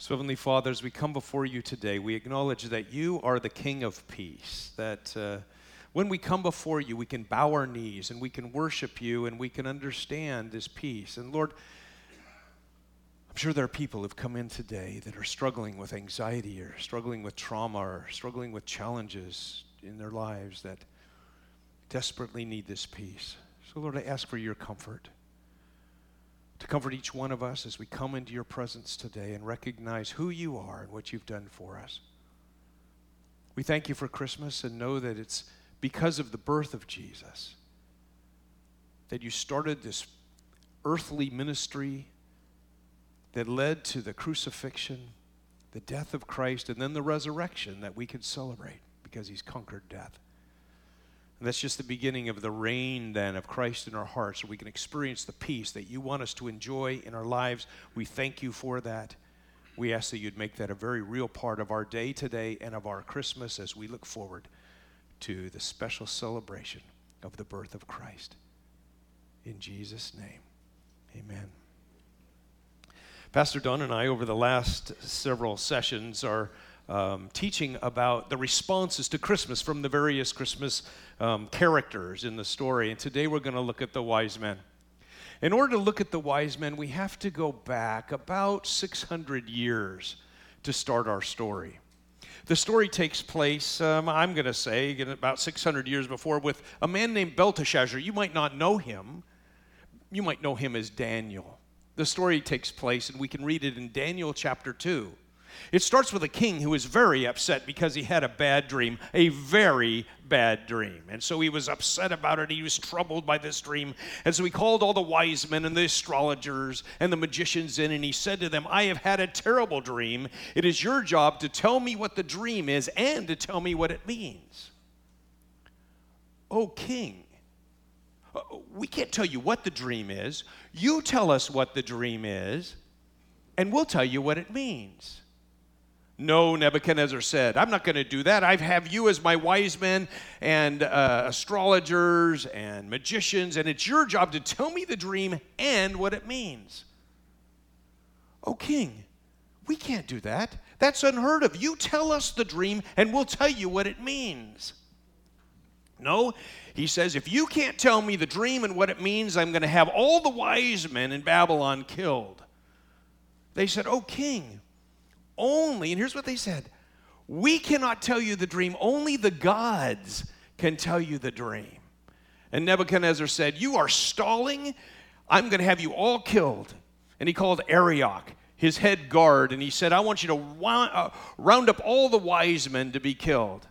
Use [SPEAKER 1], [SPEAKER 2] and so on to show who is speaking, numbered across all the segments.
[SPEAKER 1] So, Heavenly Father, as we come before you today, we acknowledge that you are the King of peace. That uh, when we come before you, we can bow our knees and we can worship you and we can understand this peace. And Lord, I'm sure there are people who've come in today that are struggling with anxiety or struggling with trauma or struggling with challenges in their lives that desperately need this peace. So, Lord, I ask for your comfort to comfort each one of us as we come into your presence today and recognize who you are and what you've done for us. We thank you for Christmas and know that it's because of the birth of Jesus that you started this earthly ministry that led to the crucifixion, the death of Christ, and then the resurrection that we can celebrate because he's conquered death. And that's just the beginning of the reign, then, of Christ in our hearts, so we can experience the peace that you want us to enjoy in our lives. We thank you for that. We ask that you'd make that a very real part of our day today and of our Christmas as we look forward to the special celebration of the birth of Christ. In Jesus' name, amen. Pastor Don and I, over the last several sessions, are um, teaching about the responses to Christmas from the various Christmas um, characters in the story. And today we're going to look at the wise men. In order to look at the wise men, we have to go back about 600 years to start our story. The story takes place, um, I'm going to say, about 600 years before, with a man named Belteshazzar. You might not know him, you might know him as Daniel. The story takes place, and we can read it in Daniel chapter 2. It starts with a king who is very upset because he had a bad dream, a very bad dream. And so he was upset about it. He was troubled by this dream. And so he called all the wise men and the astrologers and the magicians in, and he said to them, I have had a terrible dream. It is your job to tell me what the dream is and to tell me what it means. O king, uh, we can't tell you what the dream is. You tell us what the dream is, and we'll tell you what it means. No, Nebuchadnezzar said, I'm not going to do that. I have you as my wise men and uh, astrologers and magicians, and it's your job to tell me the dream and what it means. Oh, king, we can't do that. That's unheard of. You tell us the dream, and we'll tell you what it means. No, he says, if you can't tell me the dream and what it means, I'm going to have all the wise men in Babylon killed. They said, Oh, king, only, and here's what they said we cannot tell you the dream, only the gods can tell you the dream. And Nebuchadnezzar said, You are stalling. I'm going to have you all killed. And he called Arioch, his head guard, and he said, I want you to uh, round up all the wise men to be killed.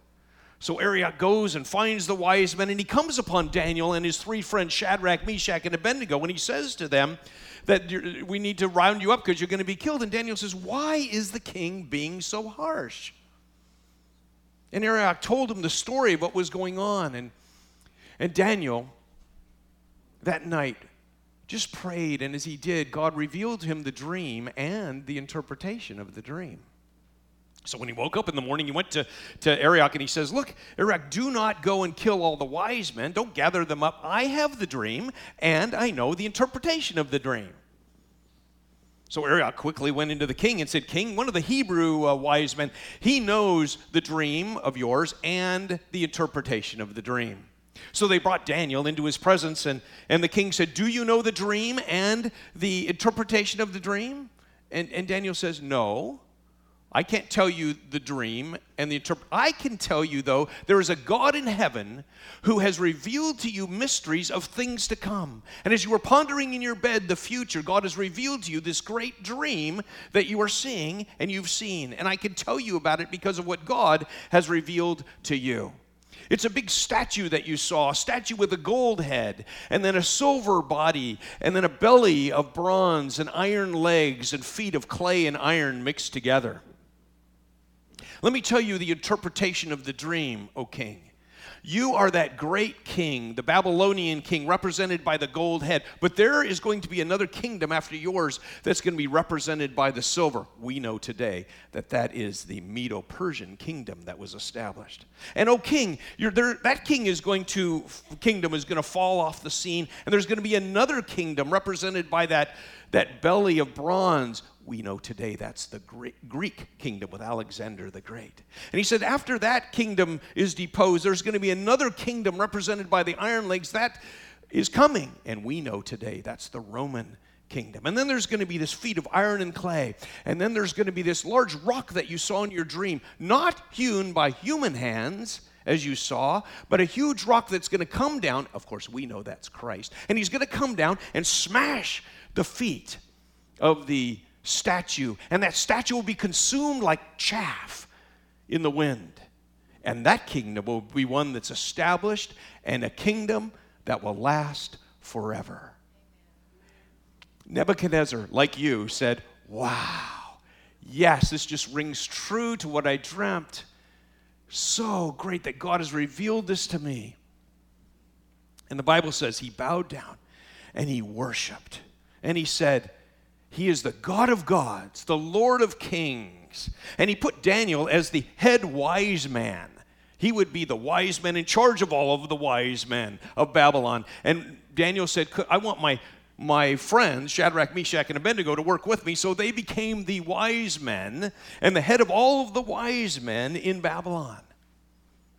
[SPEAKER 1] So Arioch goes and finds the wise men, and he comes upon Daniel and his three friends, Shadrach, Meshach, and Abednego, and he says to them, that we need to round you up because you're going to be killed. And Daniel says, Why is the king being so harsh? And Arioch told him the story of what was going on. And, and Daniel, that night, just prayed. And as he did, God revealed to him the dream and the interpretation of the dream. So when he woke up in the morning, he went to, to Arioch and he says, Look, Arioch, do not go and kill all the wise men. Don't gather them up. I have the dream and I know the interpretation of the dream. So Arioch quickly went into the king and said, King, one of the Hebrew uh, wise men, he knows the dream of yours and the interpretation of the dream. So they brought Daniel into his presence, and, and the king said, Do you know the dream and the interpretation of the dream? And, and Daniel says, No. I can't tell you the dream and the interpret. I can tell you, though, there is a God in heaven who has revealed to you mysteries of things to come. And as you were pondering in your bed the future, God has revealed to you this great dream that you are seeing and you've seen. And I can tell you about it because of what God has revealed to you. It's a big statue that you saw, a statue with a gold head, and then a silver body, and then a belly of bronze, and iron legs, and feet of clay and iron mixed together. Let me tell you the interpretation of the dream, O king. You are that great king, the Babylonian king, represented by the gold head. But there is going to be another kingdom after yours that's going to be represented by the silver. We know today that that is the Medo Persian kingdom that was established. And, oh, king, there, that king is going to, kingdom is going to fall off the scene, and there's going to be another kingdom represented by that, that belly of bronze we know today that's the Greek kingdom with Alexander the Great. And he said, after that kingdom is deposed, there's going to be another kingdom represented by the Iron Legs that is coming. And we know today that's the Roman kingdom. And then there's going to be this feet of iron and clay. And then there's going to be this large rock that you saw in your dream, not hewn by human hands as you saw, but a huge rock that's going to come down. Of course, we know that's Christ. And he's going to come down and smash the feet of the statue, and that statue will be consumed like chaff in the wind. And that kingdom will be one that's established and a kingdom that will last forever. Nebuchadnezzar, like you, said, Wow, yes, this just rings true to what I dreamt. So great that God has revealed this to me. And the Bible says he bowed down and he worshiped. And he said, he is the God of gods, the Lord of kings. And he put Daniel as the head wise man. He would be the wise man in charge of all of the wise men of Babylon. And Daniel said, I want my, my friends, Shadrach, Meshach, and Abednego, to work with me. So they became the wise men and the head of all of the wise men in Babylon.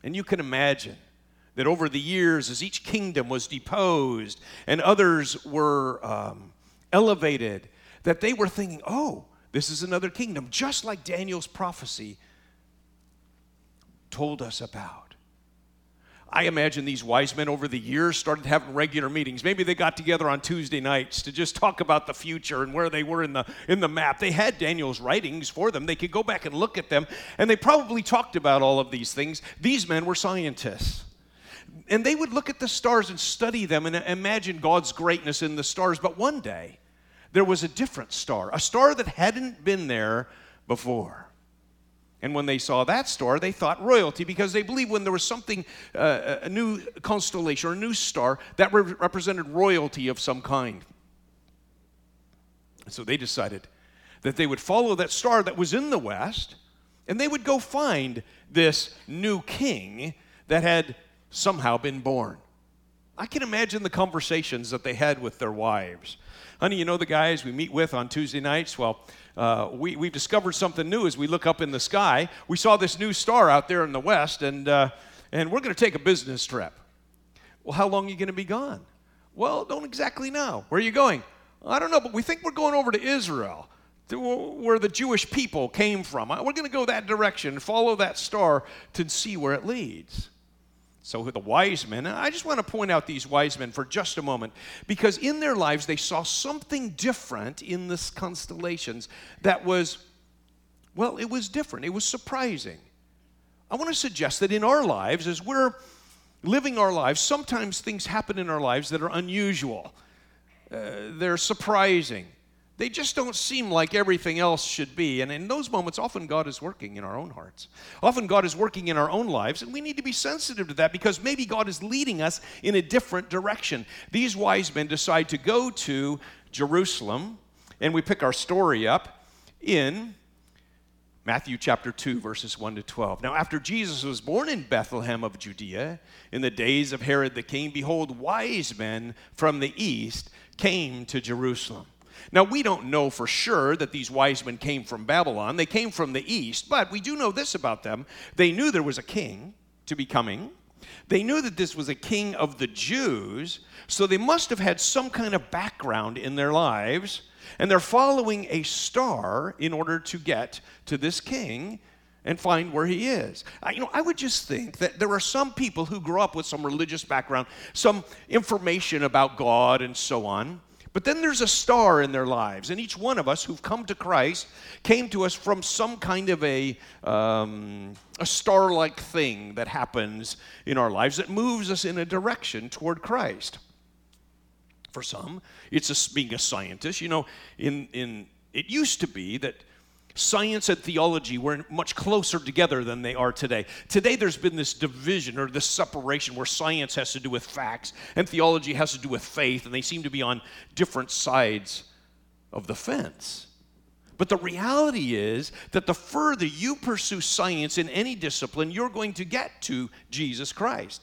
[SPEAKER 1] And you can imagine that over the years, as each kingdom was deposed and others were um, elevated, that they were thinking, oh, this is another kingdom, just like Daniel's prophecy told us about. I imagine these wise men over the years started having regular meetings. Maybe they got together on Tuesday nights to just talk about the future and where they were in the, in the map. They had Daniel's writings for them. They could go back and look at them, and they probably talked about all of these things. These men were scientists. And they would look at the stars and study them and imagine God's greatness in the stars. But one day, there was a different star, a star that hadn't been there before. And when they saw that star, they thought royalty because they believed when there was something, uh, a new constellation or a new star, that re- represented royalty of some kind. So they decided that they would follow that star that was in the west and they would go find this new king that had somehow been born. I can imagine the conversations that they had with their wives honey, you know the guys we meet with on Tuesday nights? Well, uh, we, we've discovered something new as we look up in the sky. We saw this new star out there in the west, and, uh, and we're going to take a business trip. Well, how long are you going to be gone? Well, don't exactly know. Where are you going? I don't know, but we think we're going over to Israel, where the Jewish people came from. We're going to go that direction follow that star to see where it leads. So the wise men, and I just want to point out these wise men for just a moment, because in their lives they saw something different in the constellations that was, well, it was different. It was surprising. I want to suggest that in our lives, as we're living our lives, sometimes things happen in our lives that are unusual. Uh, they're surprising they just don't seem like everything else should be. And in those moments, often God is working in our own hearts. Often God is working in our own lives, and we need to be sensitive to that because maybe God is leading us in a different direction. These wise men decide to go to Jerusalem, and we pick our story up in Matthew chapter 2, verses 1 to 12. Now, after Jesus was born in Bethlehem of Judea, in the days of Herod the king, behold, wise men from the east came to Jerusalem now, we don't know for sure that these wise men came from Babylon. They came from the east, but we do know this about them. They knew there was a king to be coming. They knew that this was a king of the Jews, so they must have had some kind of background in their lives, and they're following a star in order to get to this king and find where he is. I, you know, I would just think that there are some people who grew up with some religious background, some information about God and so on, but then there's a star in their lives, and each one of us who've come to Christ came to us from some kind of a, um, a star like thing that happens in our lives that moves us in a direction toward Christ. For some, it's a, being a scientist. You know, in, in, it used to be that Science and theology were much closer together than they are today. Today, there's been this division or this separation where science has to do with facts and theology has to do with faith, and they seem to be on different sides of the fence. But the reality is that the further you pursue science in any discipline, you're going to get to Jesus Christ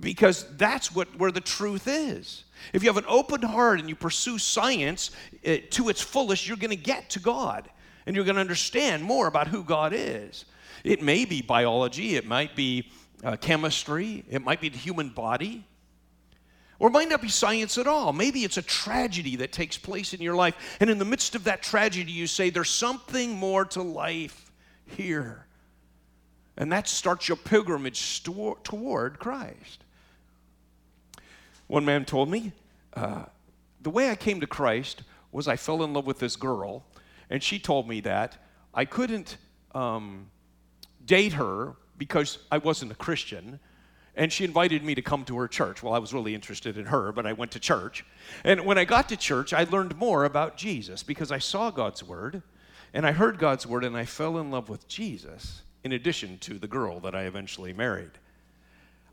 [SPEAKER 1] because that's what, where the truth is. If you have an open heart and you pursue science uh, to its fullest, you're going to get to God and you're going to understand more about who God is. It may be biology, it might be uh, chemistry, it might be the human body, or it might not be science at all. Maybe it's a tragedy that takes place in your life, and in the midst of that tragedy, you say, There's something more to life here. And that starts your pilgrimage toward Christ. One man told me, uh, The way I came to Christ was I fell in love with this girl and she told me that I couldn't um, date her because I wasn't a Christian. And she invited me to come to her church. Well, I was really interested in her, but I went to church. And when I got to church, I learned more about Jesus because I saw God's word and I heard God's word and I fell in love with Jesus in addition to the girl that I eventually married.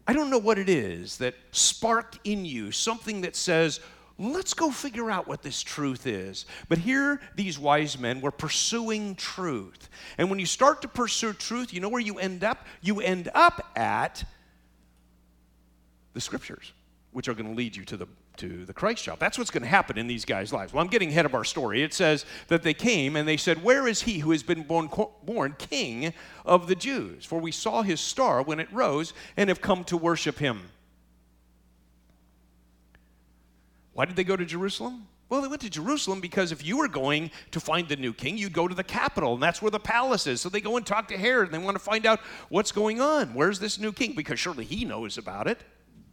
[SPEAKER 1] I don't know what it is that sparked in you something that says, let's go figure out what this truth is. But here, these wise men were pursuing truth. And when you start to pursue truth, you know where you end up? You end up at the scriptures, which are going to lead you to the to the Christ child. That's what's going to happen in these guys' lives. Well, I'm getting ahead of our story. It says that they came and they said, Where is he who has been born, born king of the Jews? For we saw his star when it rose and have come to worship him. Why did they go to Jerusalem? Well, they went to Jerusalem because if you were going to find the new king, you'd go to the capital, and that's where the palace is. So they go and talk to Herod, and they want to find out what's going on. Where's this new king? Because surely he knows about it,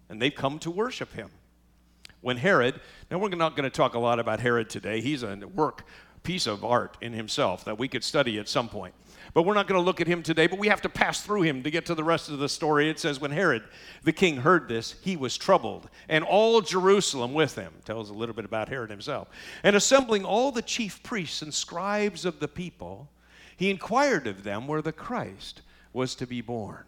[SPEAKER 1] and they've come to worship him. When Herod, now we're not going to talk a lot about Herod today. He's a work piece of art in himself that we could study at some point. But we're not going to look at him today, but we have to pass through him to get to the rest of the story. It says, When Herod the king heard this, he was troubled, and all Jerusalem with him. Tells a little bit about Herod himself. And assembling all the chief priests and scribes of the people, he inquired of them where the Christ was to be born.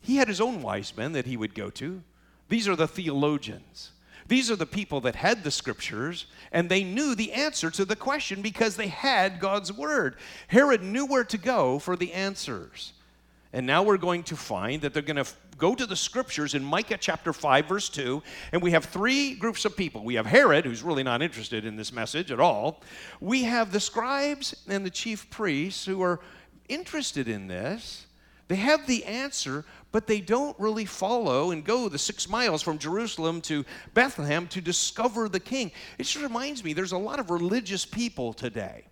[SPEAKER 1] He had his own wise men that he would go to. These are the theologians. These are the people that had the scriptures and they knew the answer to the question because they had God's word. Herod knew where to go for the answers. And now we're going to find that they're going to go to the scriptures in Micah chapter 5, verse 2. And we have three groups of people. We have Herod, who's really not interested in this message at all. We have the scribes and the chief priests who are interested in this. They have the answer, but they don't really follow and go the six miles from Jerusalem to Bethlehem to discover the king. It just reminds me there's a lot of religious people today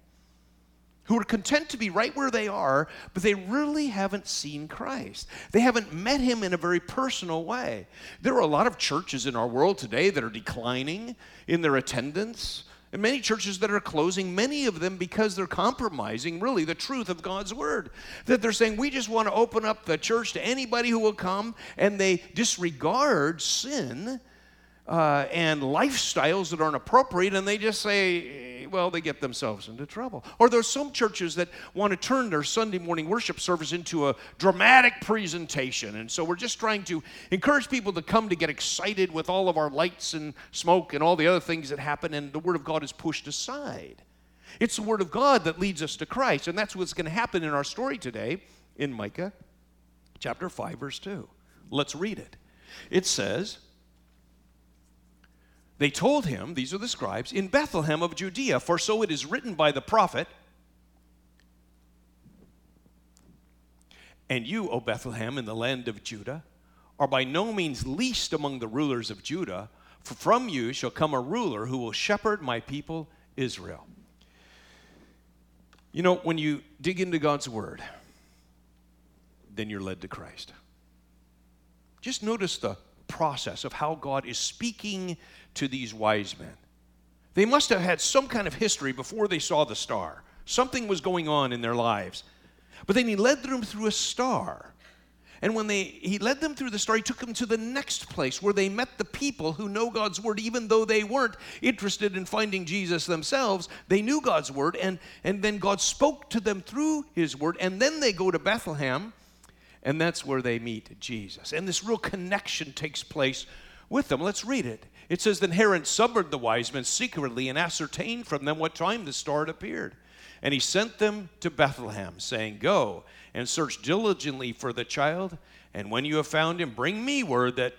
[SPEAKER 1] who are content to be right where they are, but they really haven't seen Christ. They haven't met him in a very personal way. There are a lot of churches in our world today that are declining in their attendance. And many churches that are closing, many of them because they're compromising really the truth of God's word. That they're saying, we just want to open up the church to anybody who will come, and they disregard sin uh, and lifestyles that aren't appropriate, and they just say, well, they get themselves into trouble. Or there's some churches that want to turn their Sunday morning worship service into a dramatic presentation. And so we're just trying to encourage people to come to get excited with all of our lights and smoke and all the other things that happen, and the Word of God is pushed aside. It's the Word of God that leads us to Christ, and that's what's going to happen in our story today in Micah chapter 5, verse 2. Let's read it. It says, they told him, these are the scribes, in Bethlehem of Judea, for so it is written by the prophet. And you, O Bethlehem, in the land of Judah, are by no means least among the rulers of Judah, for from you shall come a ruler who will shepherd my people Israel. You know, when you dig into God's word, then you're led to Christ. Just notice the process of how God is speaking to these wise men. They must have had some kind of history before they saw the star. Something was going on in their lives. But then he led them through a star. And when they he led them through the story, he took them to the next place where they met the people who know God's word, even though they weren't interested in finding Jesus themselves. They knew God's word, and, and then God spoke to them through his word. And then they go to Bethlehem, and that's where they meet Jesus. And this real connection takes place with them. Let's read it. It says, Then Herod summoned the wise men secretly and ascertained from them what time the star had appeared. And he sent them to Bethlehem, saying, Go and search diligently for the child, and when you have found him, bring me word that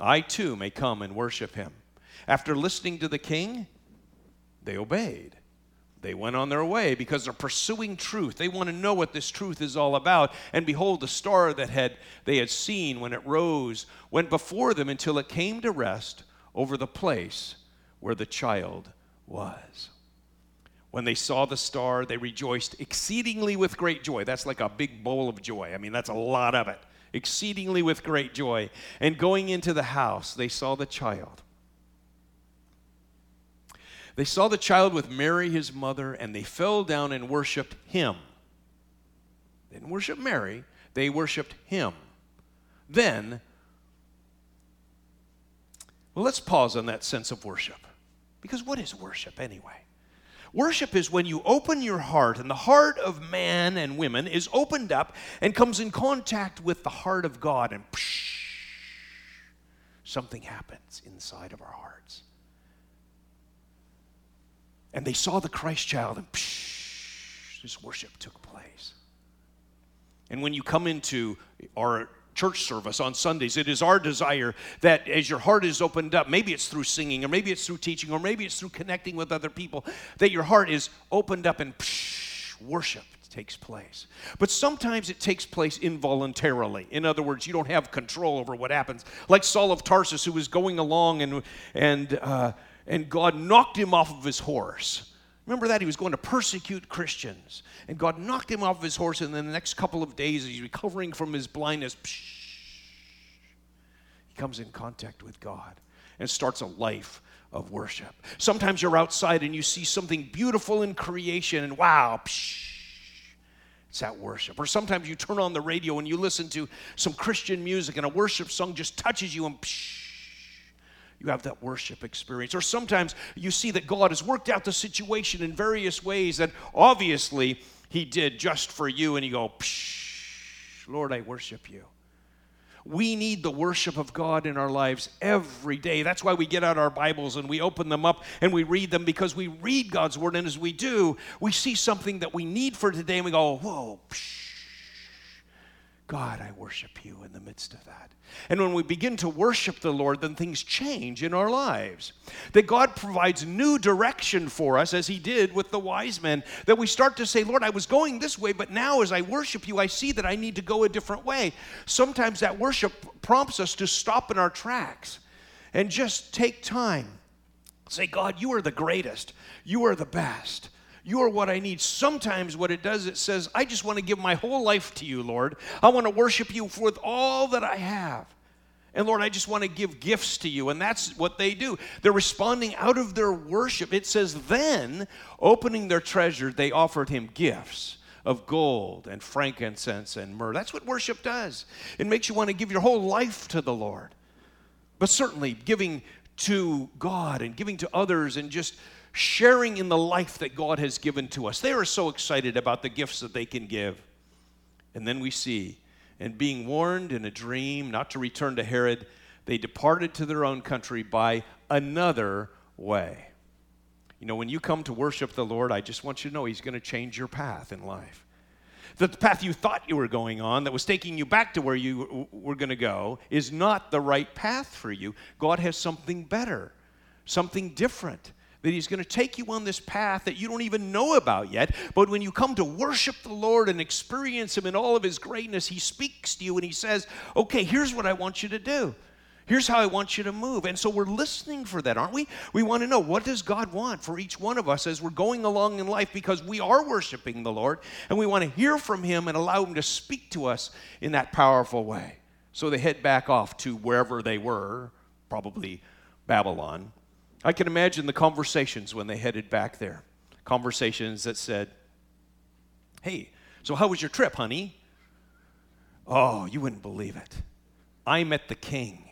[SPEAKER 1] I too may come and worship him. After listening to the king, they obeyed. They went on their way because they're pursuing truth. They want to know what this truth is all about. And behold, the star that had they had seen when it rose went before them until it came to rest over the place where the child was. When they saw the star, they rejoiced exceedingly with great joy. That's like a big bowl of joy. I mean, that's a lot of it. Exceedingly with great joy. And going into the house, they saw the child. They saw the child with Mary, his mother, and they fell down and worshiped him. They didn't worship Mary, they worshiped him. Then, well, let's pause on that sense of worship. Because what is worship anyway? Worship is when you open your heart, and the heart of man and women is opened up and comes in contact with the heart of God, and psh, something happens inside of our hearts. And they saw the Christ child, and psh, this worship took place. And when you come into our church service on Sundays. It is our desire that as your heart is opened up, maybe it's through singing, or maybe it's through teaching, or maybe it's through connecting with other people, that your heart is opened up and psh, worship takes place. But sometimes it takes place involuntarily. In other words, you don't have control over what happens. Like Saul of Tarsus, who was going along and, and, uh, and God knocked him off of his horse. Remember that? He was going to persecute Christians. And God knocked him off of his horse, and then the next couple of days, he's recovering from his blindness. He comes in contact with God and starts a life of worship. Sometimes you're outside and you see something beautiful in creation, and wow, it's that worship. Or sometimes you turn on the radio and you listen to some Christian music, and a worship song just touches you, and psh, you have that worship experience. Or sometimes you see that God has worked out the situation in various ways that obviously He did just for you, and you go, Lord, I worship you. We need the worship of God in our lives every day. That's why we get out our Bibles and we open them up and we read them because we read God's Word. And as we do, we see something that we need for today and we go, whoa, psh, God, I worship you in the midst of that. And when we begin to worship the Lord, then things change in our lives. That God provides new direction for us, as He did with the wise men. That we start to say, Lord, I was going this way, but now as I worship you, I see that I need to go a different way. Sometimes that worship prompts us to stop in our tracks and just take time. Say, God, you are the greatest, you are the best. You are what I need. Sometimes what it does, it says, I just want to give my whole life to you, Lord. I want to worship you with all that I have. And Lord, I just want to give gifts to you. And that's what they do. They're responding out of their worship. It says, then, opening their treasure, they offered him gifts of gold and frankincense and myrrh. That's what worship does. It makes you want to give your whole life to the Lord. But certainly, giving to God and giving to others and just sharing in the life that God has given to us. They are so excited about the gifts that they can give. And then we see, and being warned in a dream not to return to Herod, they departed to their own country by another way. You know, when you come to worship the Lord, I just want you to know He's going to change your path in life. That the path you thought you were going on, that was taking you back to where you were going to go, is not the right path for you. God has something better, something different that He's going to take you on this path that you don't even know about yet. But when you come to worship the Lord and experience Him in all of His greatness, He speaks to you and He says, Okay, here's what I want you to do. Here's how I want you to move. And so we're listening for that, aren't we? We want to know what does God want for each one of us as we're going along in life because we are worshiping the Lord and we want to hear from him and allow him to speak to us in that powerful way. So they head back off to wherever they were, probably Babylon. I can imagine the conversations when they headed back there. Conversations that said, Hey, so how was your trip, honey? Oh, you wouldn't believe it. I met the king.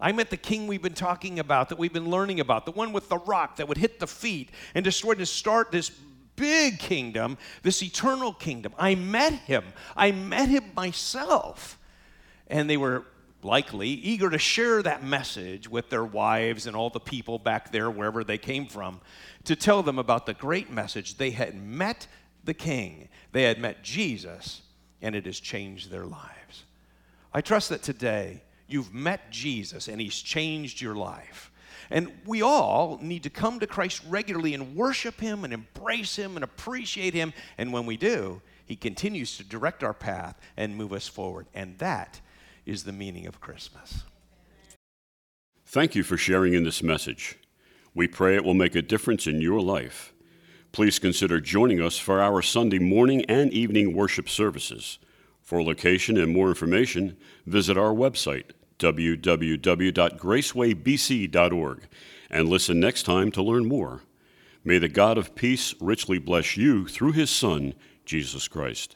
[SPEAKER 1] I met the king we've been talking about, that we've been learning about, the one with the rock that would hit the feet and destroy to start this big kingdom, this eternal kingdom. I met him. I met him myself. And they were likely eager to share that message with their wives and all the people back there, wherever they came from, to tell them about the great message. They had met the king, they had met Jesus, and it has changed their lives. I trust that today you've met Jesus and he's changed your life. And we all need to come to Christ regularly and worship him and embrace him and appreciate him. And when we do, he continues to direct our path and move us forward. And that is the meaning of Christmas.
[SPEAKER 2] Thank you for sharing in this message. We pray it will make a difference in your life. Please consider joining us for our Sunday morning and evening worship services. For location and more information, visit our website, www.gracewaybc.org, and listen next time to learn more. May the God of peace richly bless you through his Son, Jesus Christ.